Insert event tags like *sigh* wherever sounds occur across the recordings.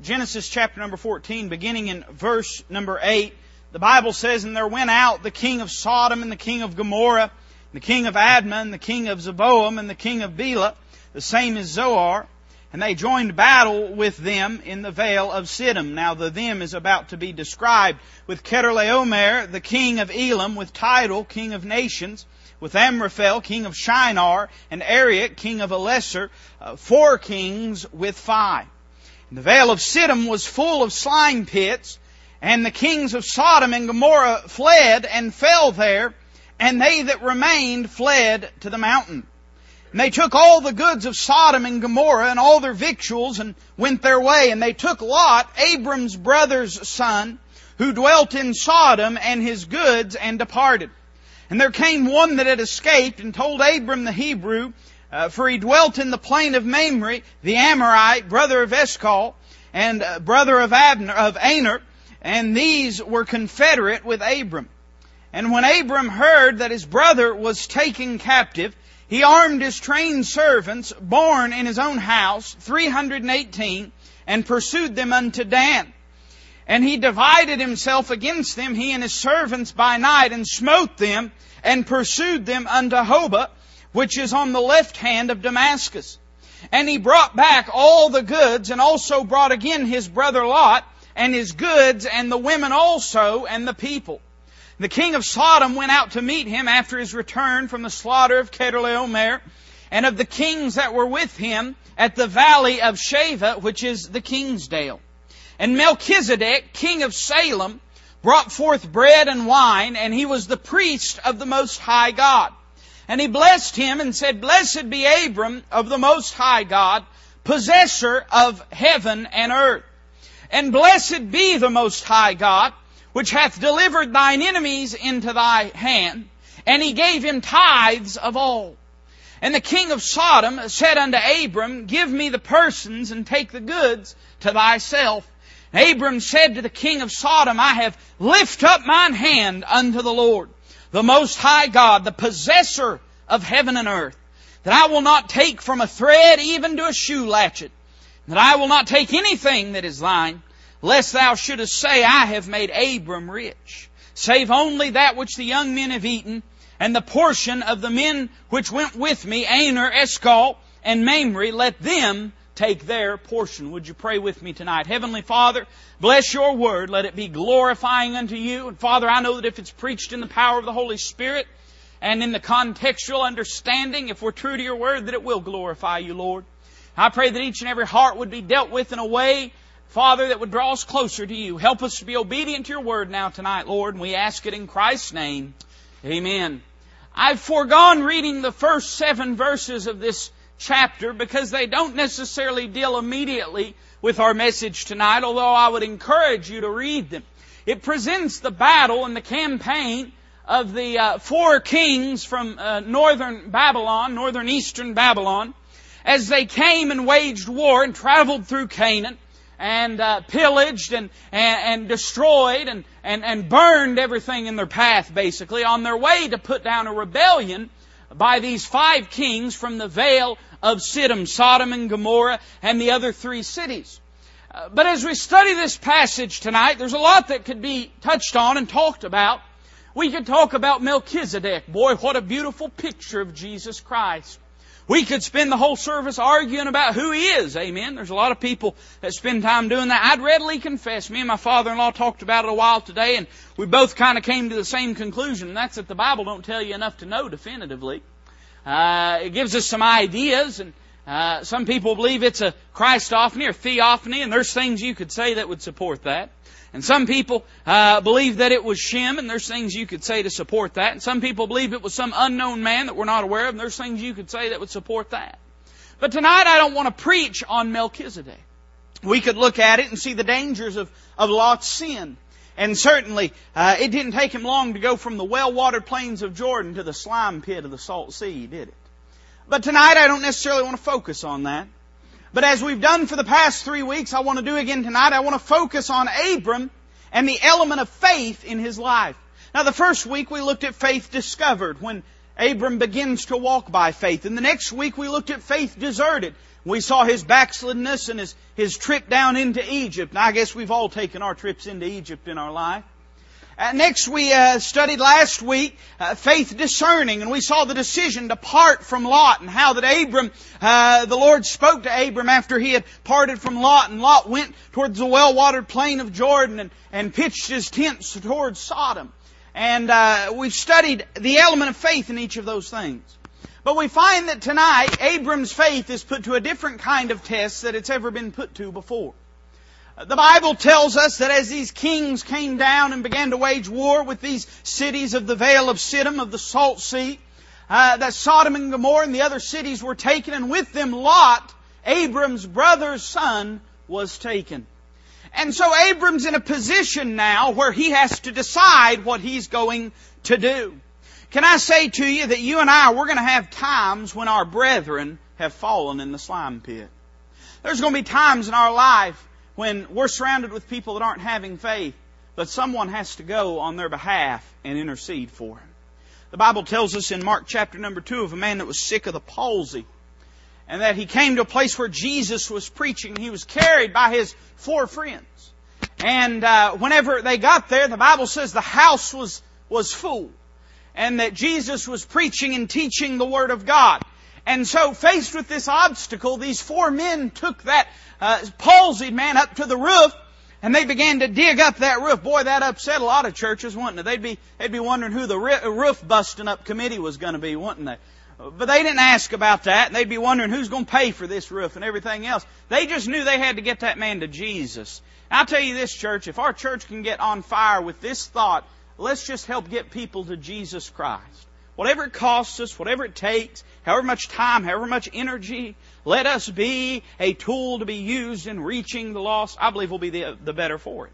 Genesis chapter number 14, beginning in verse number 8, the Bible says, And there went out the king of Sodom and the king of Gomorrah, the king of Admah, and the king of Zeboiim, and the king of Bela, the same as Zoar, and they joined battle with them in the vale of Siddim. Now the them is about to be described with Chedorlaomer, the king of Elam, with Tidal, king of nations, with Amraphel, king of Shinar, and Arioch, king of Ellasar, uh, four kings with five. The vale of Siddim was full of slime pits, and the kings of Sodom and Gomorrah fled and fell there, and they that remained fled to the mountain. And they took all the goods of Sodom and Gomorrah and all their victuals and went their way. And they took Lot, Abram's brother's son, who dwelt in Sodom, and his goods, and departed. And there came one that had escaped and told Abram the Hebrew, uh, for he dwelt in the plain of Mamre, the Amorite, brother of Eshcol, and uh, brother of Abner, of Aner, and these were confederate with Abram. And when Abram heard that his brother was taken captive, he armed his trained servants, born in his own house, 318, and pursued them unto Dan. And he divided himself against them, he and his servants by night, and smote them, and pursued them unto Hobah, which is on the left hand of Damascus. And he brought back all the goods, and also brought again his brother Lot, and his goods, and the women also, and the people. The king of Sodom went out to meet him after his return from the slaughter of Chedorlaomer, and of the kings that were with him at the valley of Shaveh, which is the Kingsdale. And Melchizedek, king of Salem, brought forth bread and wine, and he was the priest of the Most High God. And he blessed him and said, Blessed be Abram of the Most High God, possessor of heaven and earth. And blessed be the Most High God, which hath delivered thine enemies into thy hand. And he gave him tithes of all. And the king of Sodom said unto Abram, Give me the persons and take the goods to thyself. Abram said to the king of Sodom, I have lift up mine hand unto the Lord, the Most High God, the possessor of heaven and earth, that I will not take from a thread even to a shoe latchet, that I will not take anything that is thine, lest thou shouldest say, I have made Abram rich, save only that which the young men have eaten, and the portion of the men which went with me, Aner, Eshcol, and Mamre, let them take their portion. Would you pray with me tonight? Heavenly Father, bless your word. Let it be glorifying unto you. And Father, I know that if it's preached in the power of the Holy Spirit and in the contextual understanding, if we're true to your word, that it will glorify you, Lord. I pray that each and every heart would be dealt with in a way, Father, that would draw us closer to you. Help us to be obedient to your word now tonight, Lord, and we ask it in Christ's name. Amen. I've foregone reading the first seven verses of this chapter because they don't necessarily deal immediately with our message tonight, although I would encourage you to read them. It presents the battle and the campaign of the uh, four kings from uh, northern Babylon, northern eastern Babylon, as they came and waged war and traveled through Canaan and uh, pillaged and, and, and destroyed and, and, and burned everything in their path, basically, on their way to put down a rebellion by these five kings from the vale of Siddim, Sodom and Gomorrah, and the other three cities. Uh, but as we study this passage tonight, there's a lot that could be touched on and talked about. We could talk about Melchizedek. Boy, what a beautiful picture of Jesus Christ. We could spend the whole service arguing about who he is. Amen. There's a lot of people that spend time doing that. I'd readily confess, me and my father-in-law talked about it a while today and we both kind of came to the same conclusion. And that's that the Bible don't tell you enough to know definitively. Uh, it gives us some ideas, and uh, some people believe it's a Christophany or theophany, and there's things you could say that would support that. And some people uh, believe that it was Shem, and there's things you could say to support that. And some people believe it was some unknown man that we're not aware of, and there's things you could say that would support that. But tonight I don't want to preach on Melchizedek. We could look at it and see the dangers of, of Lot's sin. And certainly, uh, it didn't take him long to go from the well-watered plains of Jordan to the slime pit of the salt sea, did it? But tonight I don't necessarily want to focus on that. But as we've done for the past three weeks, I want to do again tonight, I want to focus on Abram and the element of faith in his life. Now the first week we looked at faith discovered when Abram begins to walk by faith. And the next week we looked at faith deserted. We saw his backslidness and his, his trip down into Egypt. And I guess we've all taken our trips into Egypt in our life. Uh, next, we uh, studied last week uh, faith discerning, and we saw the decision to part from Lot, and how that Abram, uh, the Lord spoke to Abram after he had parted from Lot, and Lot went towards the well-watered plain of Jordan and, and pitched his tents towards Sodom. And uh, we've studied the element of faith in each of those things. But we find that tonight, Abram's faith is put to a different kind of test that it's ever been put to before. The Bible tells us that as these kings came down and began to wage war with these cities of the Vale of Siddim, of the Salt Sea, uh, that Sodom and Gomorrah and the other cities were taken, and with them Lot, Abram's brother's son, was taken. And so Abram's in a position now where he has to decide what he's going to do. Can I say to you that you and I, we're going to have times when our brethren have fallen in the slime pit. There's going to be times in our life when we're surrounded with people that aren't having faith, but someone has to go on their behalf and intercede for them. The Bible tells us in Mark chapter number two of a man that was sick of the palsy, and that he came to a place where Jesus was preaching. He was carried by his four friends. And uh, whenever they got there, the Bible says the house was was full, and that Jesus was preaching and teaching the Word of God. And so, faced with this obstacle, these four men took that uh, palsied man up to the roof, and they began to dig up that roof. Boy, that upset a lot of churches, wouldn't it? They'd be they'd be wondering who the roof busting up committee was going to be, wouldn't they? But they didn't ask about that. They'd be wondering who's going to pay for this roof and everything else. They just knew they had to get that man to Jesus. I'll tell you this, church, if our church can get on fire with this thought, let's just help get people to Jesus Christ. Whatever it costs us, whatever it takes, however much time, however much energy, let us be a tool to be used in reaching the lost. I believe we'll be the, the better for it.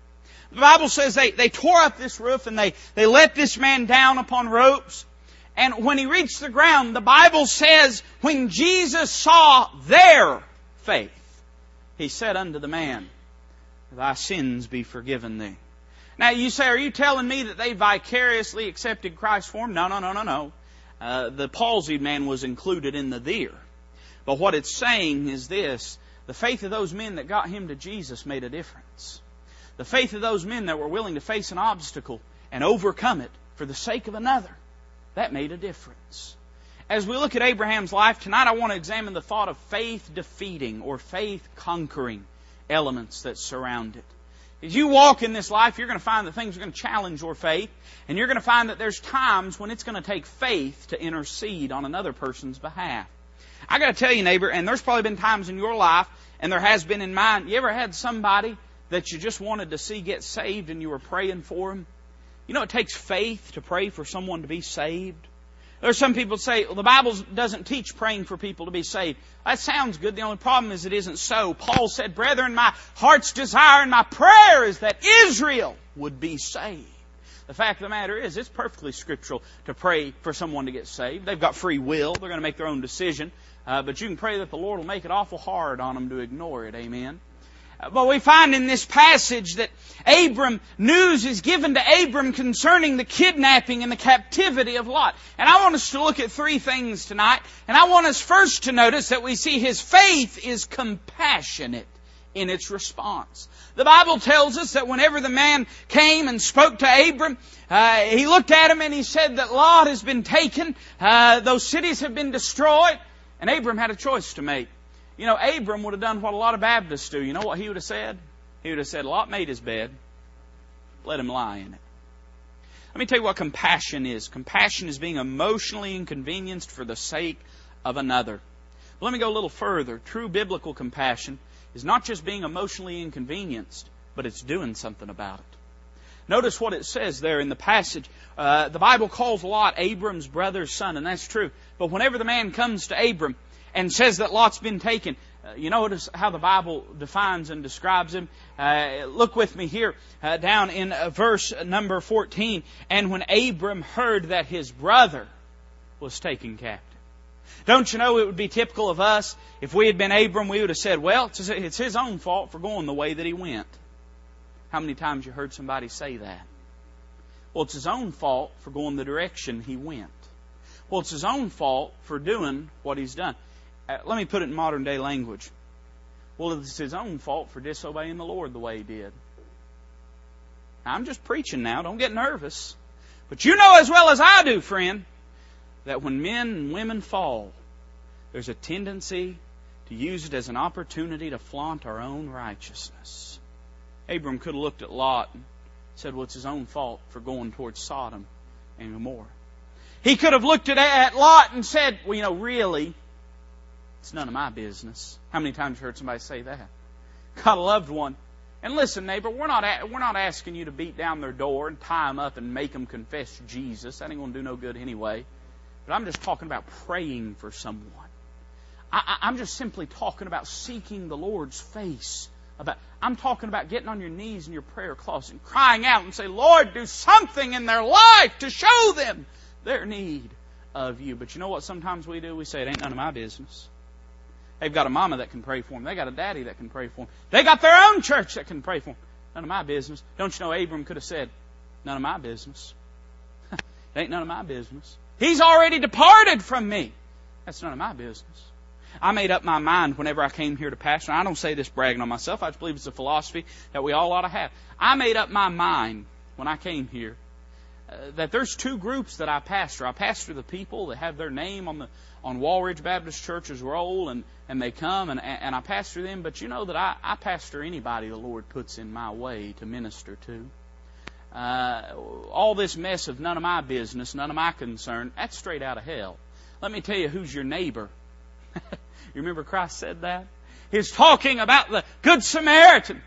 The Bible says they, they tore up this roof and they, they let this man down upon ropes. And when he reached the ground, the Bible says, when Jesus saw their faith, he said unto the man, Thy sins be forgiven thee. Now you say, are you telling me that they vicariously accepted Christ for them? No, no, no, no, no. Uh, the palsied man was included in the there. But what it's saying is this, the faith of those men that got him to Jesus made a difference. The faith of those men that were willing to face an obstacle and overcome it for the sake of another, that made a difference. As we look at Abraham's life tonight, I want to examine the thought of faith defeating or faith conquering elements that surround it. As you walk in this life, you're going to find that things are going to challenge your faith, and you're going to find that there's times when it's going to take faith to intercede on another person's behalf. I got to tell you, neighbor, and there's probably been times in your life, and there has been in mine. You ever had somebody that you just wanted to see get saved, and you were praying for them? You know, it takes faith to pray for someone to be saved. There's some people say, well, the Bible doesn't teach praying for people to be saved. That sounds good. The only problem is it isn't so. Paul said, Brethren, my heart's desire and my prayer is that Israel would be saved. The fact of the matter is, it's perfectly scriptural to pray for someone to get saved. They've got free will. They're going to make their own decision. Uh, but you can pray that the Lord will make it awful hard on them to ignore it. Amen. But we find in this passage that Abram, news is given to Abram concerning the kidnapping and the captivity of Lot. And I want us to look at three things tonight. And I want us first to notice that we see his faith is compassionate in its response. The Bible tells us that whenever the man came and spoke to Abram, uh, he looked at him and he said that Lot has been taken, uh, those cities have been destroyed, and Abram had a choice to make. You know, Abram would have done what a lot of Baptists do. You know what he would have said? He would have said, Lot made his bed. Let him lie in it. Let me tell you what compassion is. Compassion is being emotionally inconvenienced for the sake of another. But let me go a little further. True biblical compassion is not just being emotionally inconvenienced, but it's doing something about it. Notice what it says there in the passage. Uh, the Bible calls Lot Abram's brother's son, and that's true. But whenever the man comes to Abram, and says that Lot's been taken. Uh, you notice how the Bible defines and describes him. Uh, look with me here uh, down in uh, verse number 14. And when Abram heard that his brother was taken captive. Don't you know it would be typical of us if we had been Abram, we would have said, well, it's his own fault for going the way that he went. How many times you heard somebody say that? Well, it's his own fault for going the direction he went. Well, it's his own fault for doing what he's done. Uh, let me put it in modern day language. Well, it's his own fault for disobeying the Lord the way he did. I'm just preaching now. Don't get nervous. But you know as well as I do, friend, that when men and women fall, there's a tendency to use it as an opportunity to flaunt our own righteousness. Abram could have looked at Lot and said, well, it's his own fault for going towards Sodom and Gomorrah. He could have looked at Lot and said, well, you know, really, it's none of my business. How many times you heard somebody say that? Got a loved one. And listen, neighbor, we're not, we're not asking you to beat down their door and tie them up and make them confess Jesus. That ain't going to do no good anyway. But I'm just talking about praying for someone. I, I'm just simply talking about seeking the Lord's face. About, I'm talking about getting on your knees in your prayer closet and crying out and say, Lord, do something in their life to show them their need of you. But you know what sometimes we do? We say, it ain't none of my business. They've got a mama that can pray for them. They got a daddy that can pray for them. They got their own church that can pray for them. None of my business. Don't you know Abram could have said, none of my business. *laughs* it ain't none of my business. He's already departed from me. That's none of my business. I made up my mind whenever I came here to pastor. I don't say this bragging on myself. I just believe it's a philosophy that we all ought to have. I made up my mind when I came here that there's two groups that I pastor. I pastor the people that have their name on the on Walridge Baptist Church's roll, and and they come and and I pastor them. But you know that I I pastor anybody the Lord puts in my way to minister to. Uh, all this mess of none of my business, none of my concern, that's straight out of hell. Let me tell you who's your neighbor. *laughs* you remember Christ said that? He's talking about the Good Samaritan.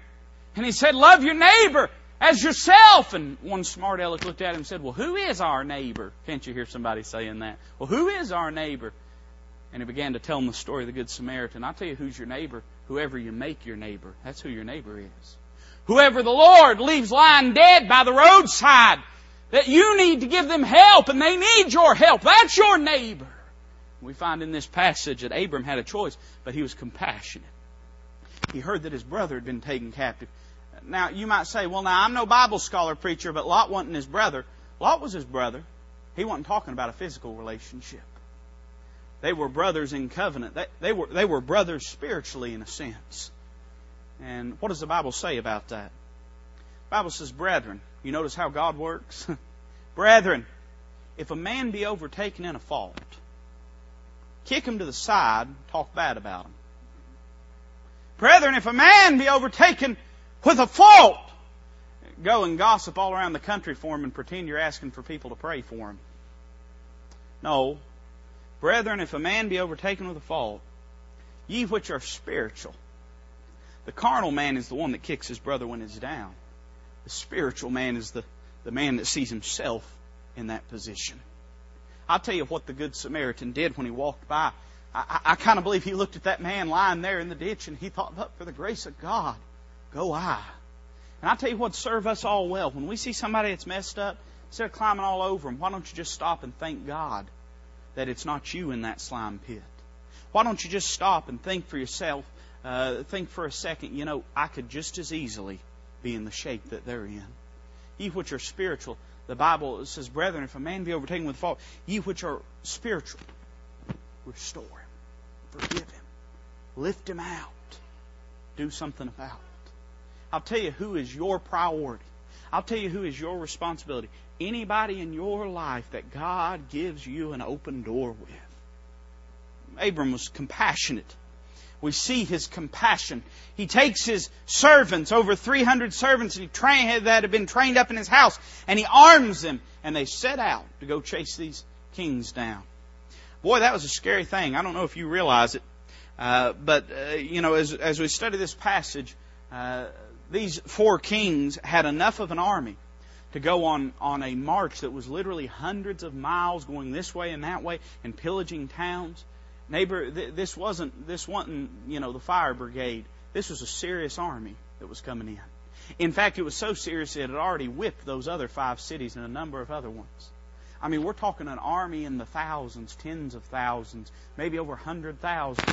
And he said, love your neighbor as yourself. And one smart aleck looked at him and said, Well, who is our neighbor? Can't you hear somebody saying that? Well, who is our neighbor? And he began to tell him the story of the Good Samaritan. I'll tell you who's your neighbor. Whoever you make your neighbor. That's who your neighbor is. Whoever the Lord leaves lying dead by the roadside, that you need to give them help and they need your help. That's your neighbor. We find in this passage that Abram had a choice, but he was compassionate. He heard that his brother had been taken captive. Now, you might say, well, now, I'm no Bible scholar preacher, but Lot wasn't his brother. Lot was his brother. He wasn't talking about a physical relationship. They were brothers in covenant. They, they, were, they were brothers spiritually, in a sense. And what does the Bible say about that? The Bible says, brethren. You notice how God works? *laughs* brethren, if a man be overtaken in a fault, kick him to the side, and talk bad about him. Brethren, if a man be overtaken with a fault, go and gossip all around the country for him and pretend you're asking for people to pray for him. No. Brethren, if a man be overtaken with a fault, ye which are spiritual, the carnal man is the one that kicks his brother when he's down. The spiritual man is the, the man that sees himself in that position. I'll tell you what the Good Samaritan did when he walked by. I, I, I kind of believe he looked at that man lying there in the ditch and he thought, but for the grace of God, go I. And I tell you what serve us all well. When we see somebody that's messed up, instead of climbing all over them, why don't you just stop and thank God that it's not you in that slime pit? Why don't you just stop and think for yourself, uh, think for a second, you know, I could just as easily be in the shape that they're in. Ye which are spiritual, the Bible says, Brethren, if a man be overtaken with fault, ye which are spiritual, restore him, forgive him, lift him out, do something about it. I'll tell you who is your priority. I'll tell you who is your responsibility. Anybody in your life that God gives you an open door with. Abram was compassionate. We see his compassion. He takes his servants, over 300 servants that have been trained up in his house, and he arms them, and they set out to go chase these kings down. Boy, that was a scary thing. I don't know if you realize it, uh, but uh, you know, as as we study this passage, uh, these four kings had enough of an army to go on, on a march that was literally hundreds of miles going this way and that way and pillaging towns. Neighbor, th- this wasn't, this wasn't, you know, the fire brigade. This was a serious army that was coming in. In fact, it was so serious it had already whipped those other five cities and a number of other ones. I mean, we're talking an army in the thousands, tens of thousands, maybe over a hundred thousand.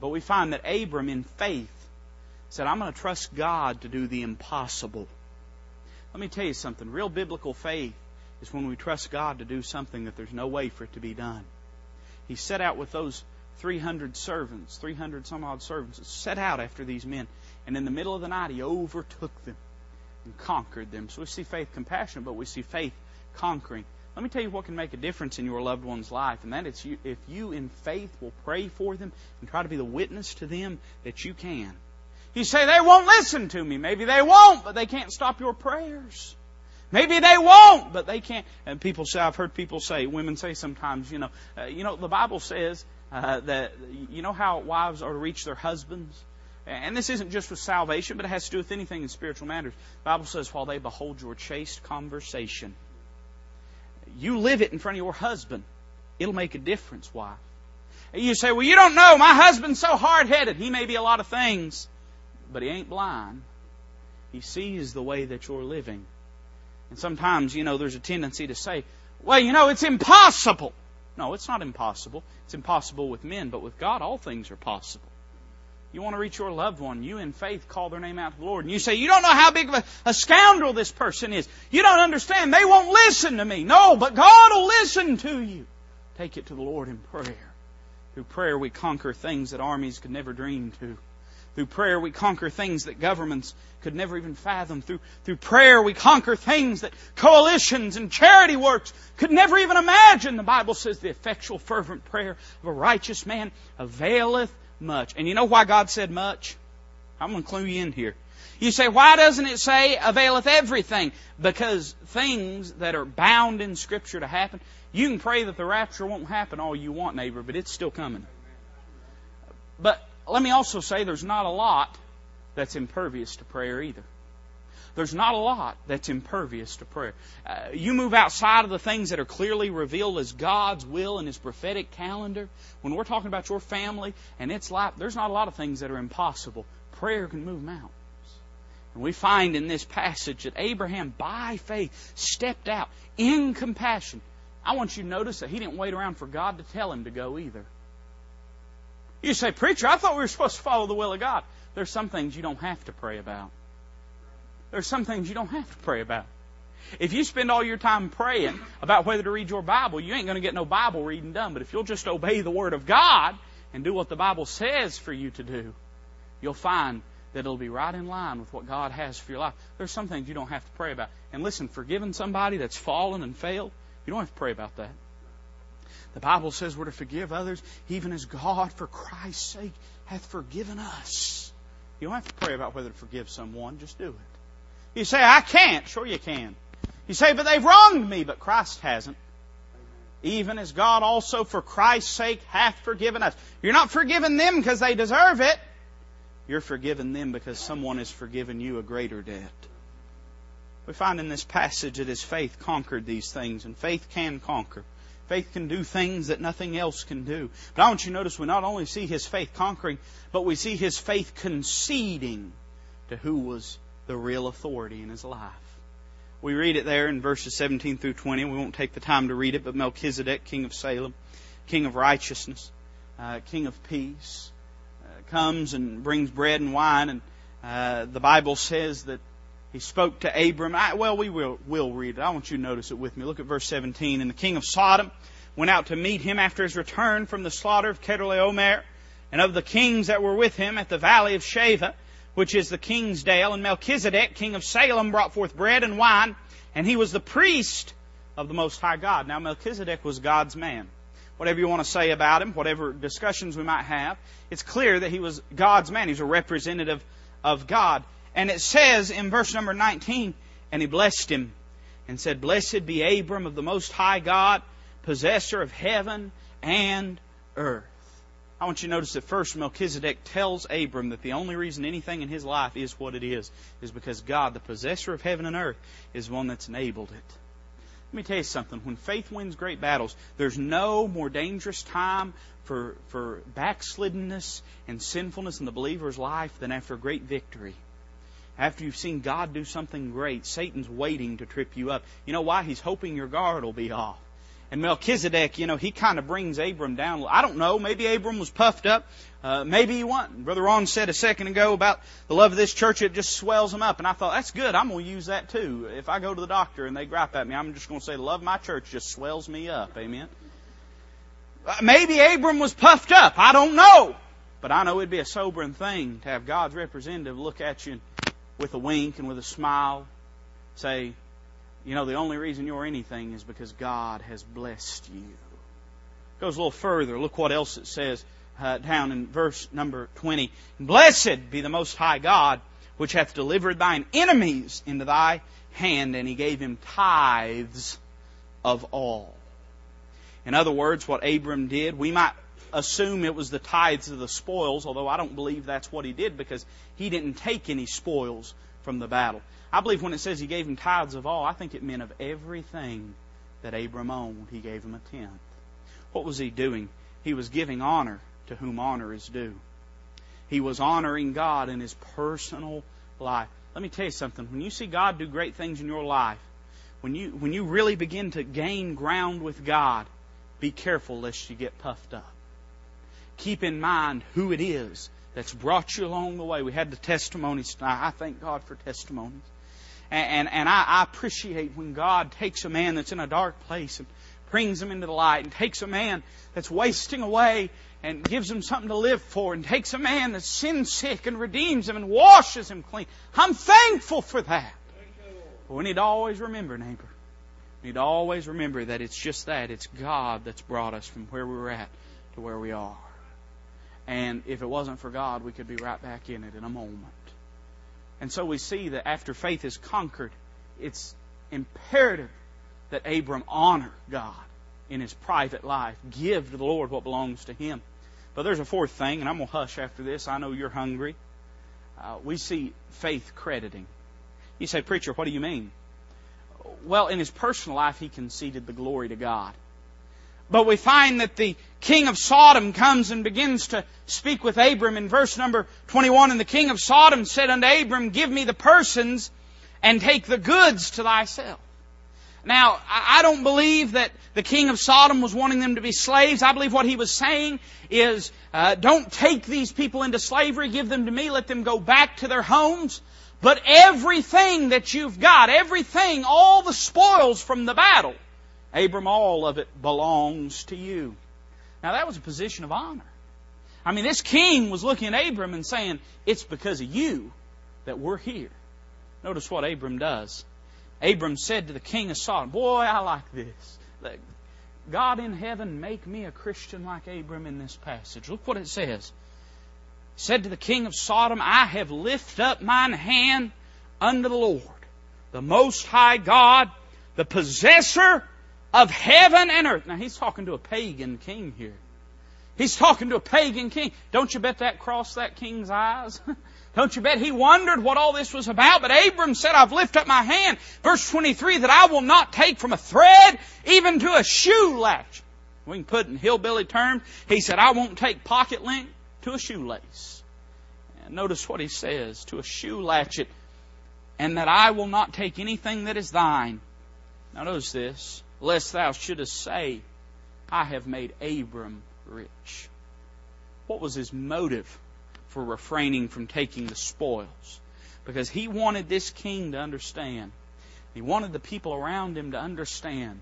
But we find that Abram, in faith, said, I'm going to trust God to do the impossible. Let me tell you something. Real biblical faith is when we trust God to do something that there's no way for it to be done. He set out with those 300 servants, 300 some odd servants, set out after these men. And in the middle of the night, he overtook them and conquered them. So we see faith compassionate, but we see faith conquering. Let me tell you what can make a difference in your loved one's life, and that is you, if you in faith will pray for them and try to be the witness to them that you can. You say they won't listen to me. Maybe they won't, but they can't stop your prayers. Maybe they won't, but they can't. And people say, I've heard people say, women say sometimes, you know, uh, you know, the Bible says uh, that you know how wives are to reach their husbands. And this isn't just with salvation, but it has to do with anything in spiritual matters. The Bible says, while they behold your chaste conversation, you live it in front of your husband. It'll make a difference, wife. You say, well, you don't know. My husband's so hard headed. He may be a lot of things, but he ain't blind. He sees the way that you're living. And sometimes, you know, there's a tendency to say, well, you know, it's impossible. No, it's not impossible. It's impossible with men, but with God, all things are possible. You want to reach your loved one. You in faith call their name out to the Lord. And you say, you don't know how big of a, a, scoundrel this person is. You don't understand. They won't listen to me. No, but God will listen to you. Take it to the Lord in prayer. Through prayer we conquer things that armies could never dream to. Through prayer we conquer things that governments could never even fathom. Through, through prayer we conquer things that coalitions and charity works could never even imagine. The Bible says the effectual fervent prayer of a righteous man availeth much. And you know why God said much? I'm going to clue you in here. You say, why doesn't it say availeth everything? Because things that are bound in Scripture to happen, you can pray that the rapture won't happen all you want, neighbor, but it's still coming. But let me also say there's not a lot that's impervious to prayer either. There's not a lot that's impervious to prayer. Uh, you move outside of the things that are clearly revealed as God's will and His prophetic calendar. When we're talking about your family and its life, there's not a lot of things that are impossible. Prayer can move mountains. And we find in this passage that Abraham, by faith, stepped out in compassion. I want you to notice that he didn't wait around for God to tell him to go either. You say, Preacher, I thought we were supposed to follow the will of God. There's some things you don't have to pray about. There's some things you don't have to pray about. If you spend all your time praying about whether to read your Bible, you ain't going to get no Bible reading done. But if you'll just obey the Word of God and do what the Bible says for you to do, you'll find that it'll be right in line with what God has for your life. There's some things you don't have to pray about. And listen, forgiving somebody that's fallen and failed, you don't have to pray about that. The Bible says we're to forgive others even as God, for Christ's sake, hath forgiven us. You don't have to pray about whether to forgive someone, just do it. You say, I can't. Sure you can. You say, but they've wronged me, but Christ hasn't. Even as God also for Christ's sake hath forgiven us. You're not forgiving them because they deserve it. You're forgiving them because someone has forgiven you a greater debt. We find in this passage that his faith conquered these things, and faith can conquer. Faith can do things that nothing else can do. But I want you to notice we not only see his faith conquering, but we see his faith conceding to who was the real authority in his life. We read it there in verses 17 through 20. We won't take the time to read it, but Melchizedek, king of Salem, king of righteousness, uh, king of peace, uh, comes and brings bread and wine. And uh, the Bible says that he spoke to Abram. I, well, we will will read it. I want you to notice it with me. Look at verse 17. And the king of Sodom went out to meet him after his return from the slaughter of Chedorlaomer, and of the kings that were with him at the valley of Shaveh which is the king's dale. And Melchizedek, king of Salem, brought forth bread and wine, and he was the priest of the Most High God. Now, Melchizedek was God's man. Whatever you want to say about him, whatever discussions we might have, it's clear that he was God's man. He's a representative of God. And it says in verse number 19, and he blessed him and said, Blessed be Abram of the Most High God, possessor of heaven and earth. I want you to notice that first Melchizedek tells Abram that the only reason anything in his life is what it is, is because God, the possessor of heaven and earth, is one that's enabled it. Let me tell you something. When faith wins great battles, there's no more dangerous time for, for backsliddenness and sinfulness in the believer's life than after a great victory. After you've seen God do something great, Satan's waiting to trip you up. You know why? He's hoping your guard will be off. And Melchizedek, you know, he kind of brings Abram down. I don't know. Maybe Abram was puffed up. Uh, maybe he wasn't. Brother Ron said a second ago about the love of this church, it just swells him up. And I thought, that's good. I'm going to use that too. If I go to the doctor and they gripe at me, I'm just going to say, the love of my church just swells me up. Amen. Uh, maybe Abram was puffed up. I don't know. But I know it'd be a sobering thing to have God's representative look at you with a wink and with a smile, say, you know, the only reason you're anything is because God has blessed you. Goes a little further. Look what else it says uh, down in verse number 20. Blessed be the Most High God, which hath delivered thine enemies into thy hand, and he gave him tithes of all. In other words, what Abram did, we might assume it was the tithes of the spoils, although I don't believe that's what he did because he didn't take any spoils from the battle. I believe when it says he gave him tithes of all, I think it meant of everything that Abram owned, he gave him a tenth. What was he doing? He was giving honor to whom honor is due. He was honoring God in his personal life. Let me tell you something. When you see God do great things in your life, when you, when you really begin to gain ground with God, be careful lest you get puffed up. Keep in mind who it is that's brought you along the way. We had the testimonies tonight. I thank God for testimonies. And, and, and I, I appreciate when God takes a man that's in a dark place and brings him into the light and takes a man that's wasting away and gives him something to live for and takes a man that's sin sick and redeems him and washes him clean. I'm thankful for that. But we need to always remember, neighbor, we need to always remember that it's just that. It's God that's brought us from where we were at to where we are. And if it wasn't for God, we could be right back in it in a moment. And so we see that after faith is conquered, it's imperative that Abram honor God in his private life, give to the Lord what belongs to him. But there's a fourth thing, and I'm going to hush after this. I know you're hungry. Uh, we see faith crediting. You say, Preacher, what do you mean? Well, in his personal life, he conceded the glory to God. But we find that the king of Sodom comes and begins to speak with Abram in verse number 21. And the king of Sodom said unto Abram, Give me the persons and take the goods to thyself. Now, I don't believe that the king of Sodom was wanting them to be slaves. I believe what he was saying is, uh, don't take these people into slavery, give them to me, let them go back to their homes. But everything that you've got, everything, all the spoils from the battle, Abram, all of it belongs to you. Now that was a position of honor. I mean, this king was looking at Abram and saying, it's because of you that we're here. Notice what Abram does. Abram said to the king of Sodom, Boy, I like this. God in heaven, make me a Christian like Abram in this passage. Look what it says. He Said to the king of Sodom, I have lifted up mine hand unto the Lord, the Most High God, the possessor of heaven and earth. Now he's talking to a pagan king here. He's talking to a pagan king. Don't you bet that crossed that king's eyes? *laughs* Don't you bet he wondered what all this was about? But Abram said, I've lifted up my hand. Verse 23, that I will not take from a thread even to a shoe latch. We can put in hillbilly terms. He said, I won't take pocket link to a shoelace. And notice what he says, to a shoe latchet. And that I will not take anything that is thine. Now notice this lest thou shouldest say, I have made Abram rich. What was his motive for refraining from taking the spoils? Because he wanted this king to understand. He wanted the people around him to understand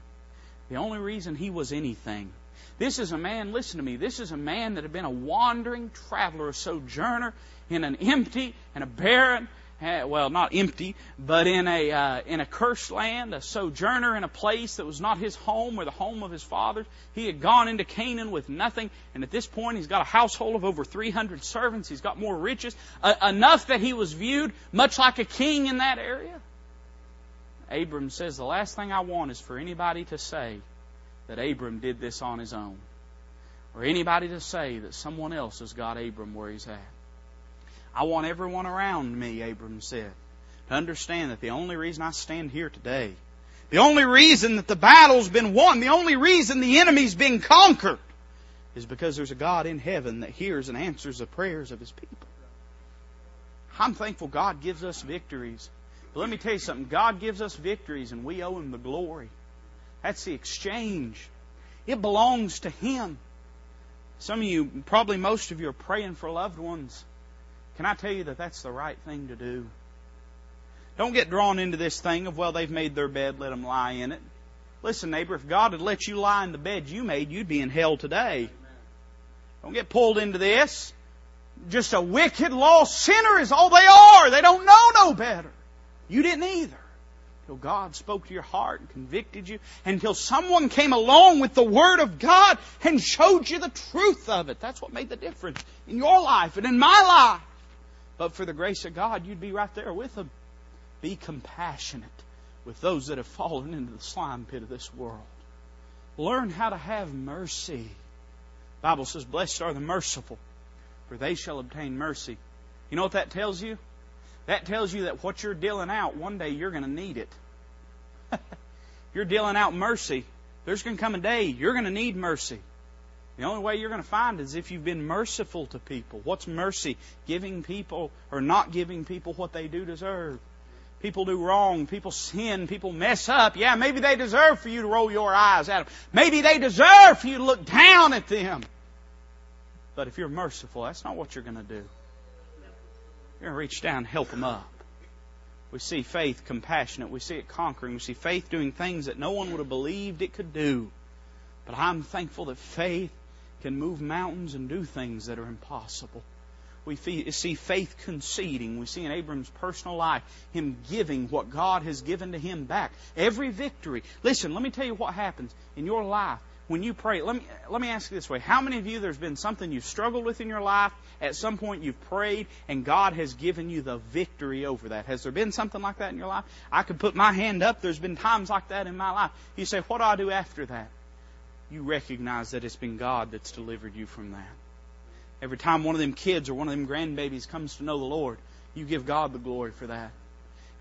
the only reason he was anything. This is a man, listen to me, this is a man that had been a wandering traveler, a sojourner in an empty and a barren well, not empty, but in a uh, in a cursed land, a sojourner in a place that was not his home or the home of his fathers. He had gone into Canaan with nothing, and at this point, he's got a household of over 300 servants. He's got more riches, uh, enough that he was viewed much like a king in that area. Abram says, "The last thing I want is for anybody to say that Abram did this on his own, or anybody to say that someone else has got Abram where he's at." I want everyone around me, Abram said, to understand that the only reason I stand here today, the only reason that the battle's been won, the only reason the enemy's been conquered, is because there's a God in heaven that hears and answers the prayers of His people. I'm thankful God gives us victories. But let me tell you something. God gives us victories and we owe Him the glory. That's the exchange It belongs to Him. Some of you, probably most of you, are praying for loved ones. Can I tell you that that's the right thing to do? Don't get drawn into this thing of, well, they've made their bed, let them lie in it. Listen, neighbor, if God had let you lie in the bed you made, you'd be in hell today. Don't get pulled into this. Just a wicked, lost sinner is all they are. They don't know no better. You didn't either. Until God spoke to your heart and convicted you. Until someone came along with the Word of God and showed you the truth of it. That's what made the difference in your life and in my life. But for the grace of God, you'd be right there with them. Be compassionate with those that have fallen into the slime pit of this world. Learn how to have mercy. The Bible says, Blessed are the merciful, for they shall obtain mercy. You know what that tells you? That tells you that what you're dealing out, one day you're going to need it. *laughs* you're dealing out mercy. There's going to come a day you're going to need mercy. The only way you're going to find is if you've been merciful to people. What's mercy? Giving people or not giving people what they do deserve. People do wrong. People sin. People mess up. Yeah, maybe they deserve for you to roll your eyes at them. Maybe they deserve for you to look down at them. But if you're merciful, that's not what you're going to do. You're going to reach down and help them up. We see faith compassionate. We see it conquering. We see faith doing things that no one would have believed it could do. But I'm thankful that faith can move mountains and do things that are impossible. We see faith conceding. We see in Abram's personal life him giving what God has given to him back. Every victory. Listen, let me tell you what happens in your life when you pray. Let me, let me ask you this way. How many of you, there's been something you've struggled with in your life, at some point you've prayed, and God has given you the victory over that? Has there been something like that in your life? I could put my hand up. There's been times like that in my life. You say, what do I do after that? You recognize that it's been God that's delivered you from that. Every time one of them kids or one of them grandbabies comes to know the Lord, you give God the glory for that.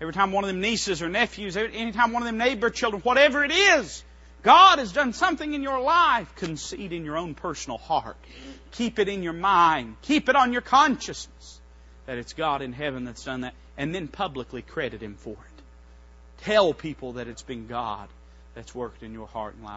Every time one of them nieces or nephews, anytime one of them neighbor children, whatever it is, God has done something in your life. Concede in your own personal heart. Keep it in your mind. Keep it on your consciousness that it's God in heaven that's done that. And then publicly credit Him for it. Tell people that it's been God that's worked in your heart and life.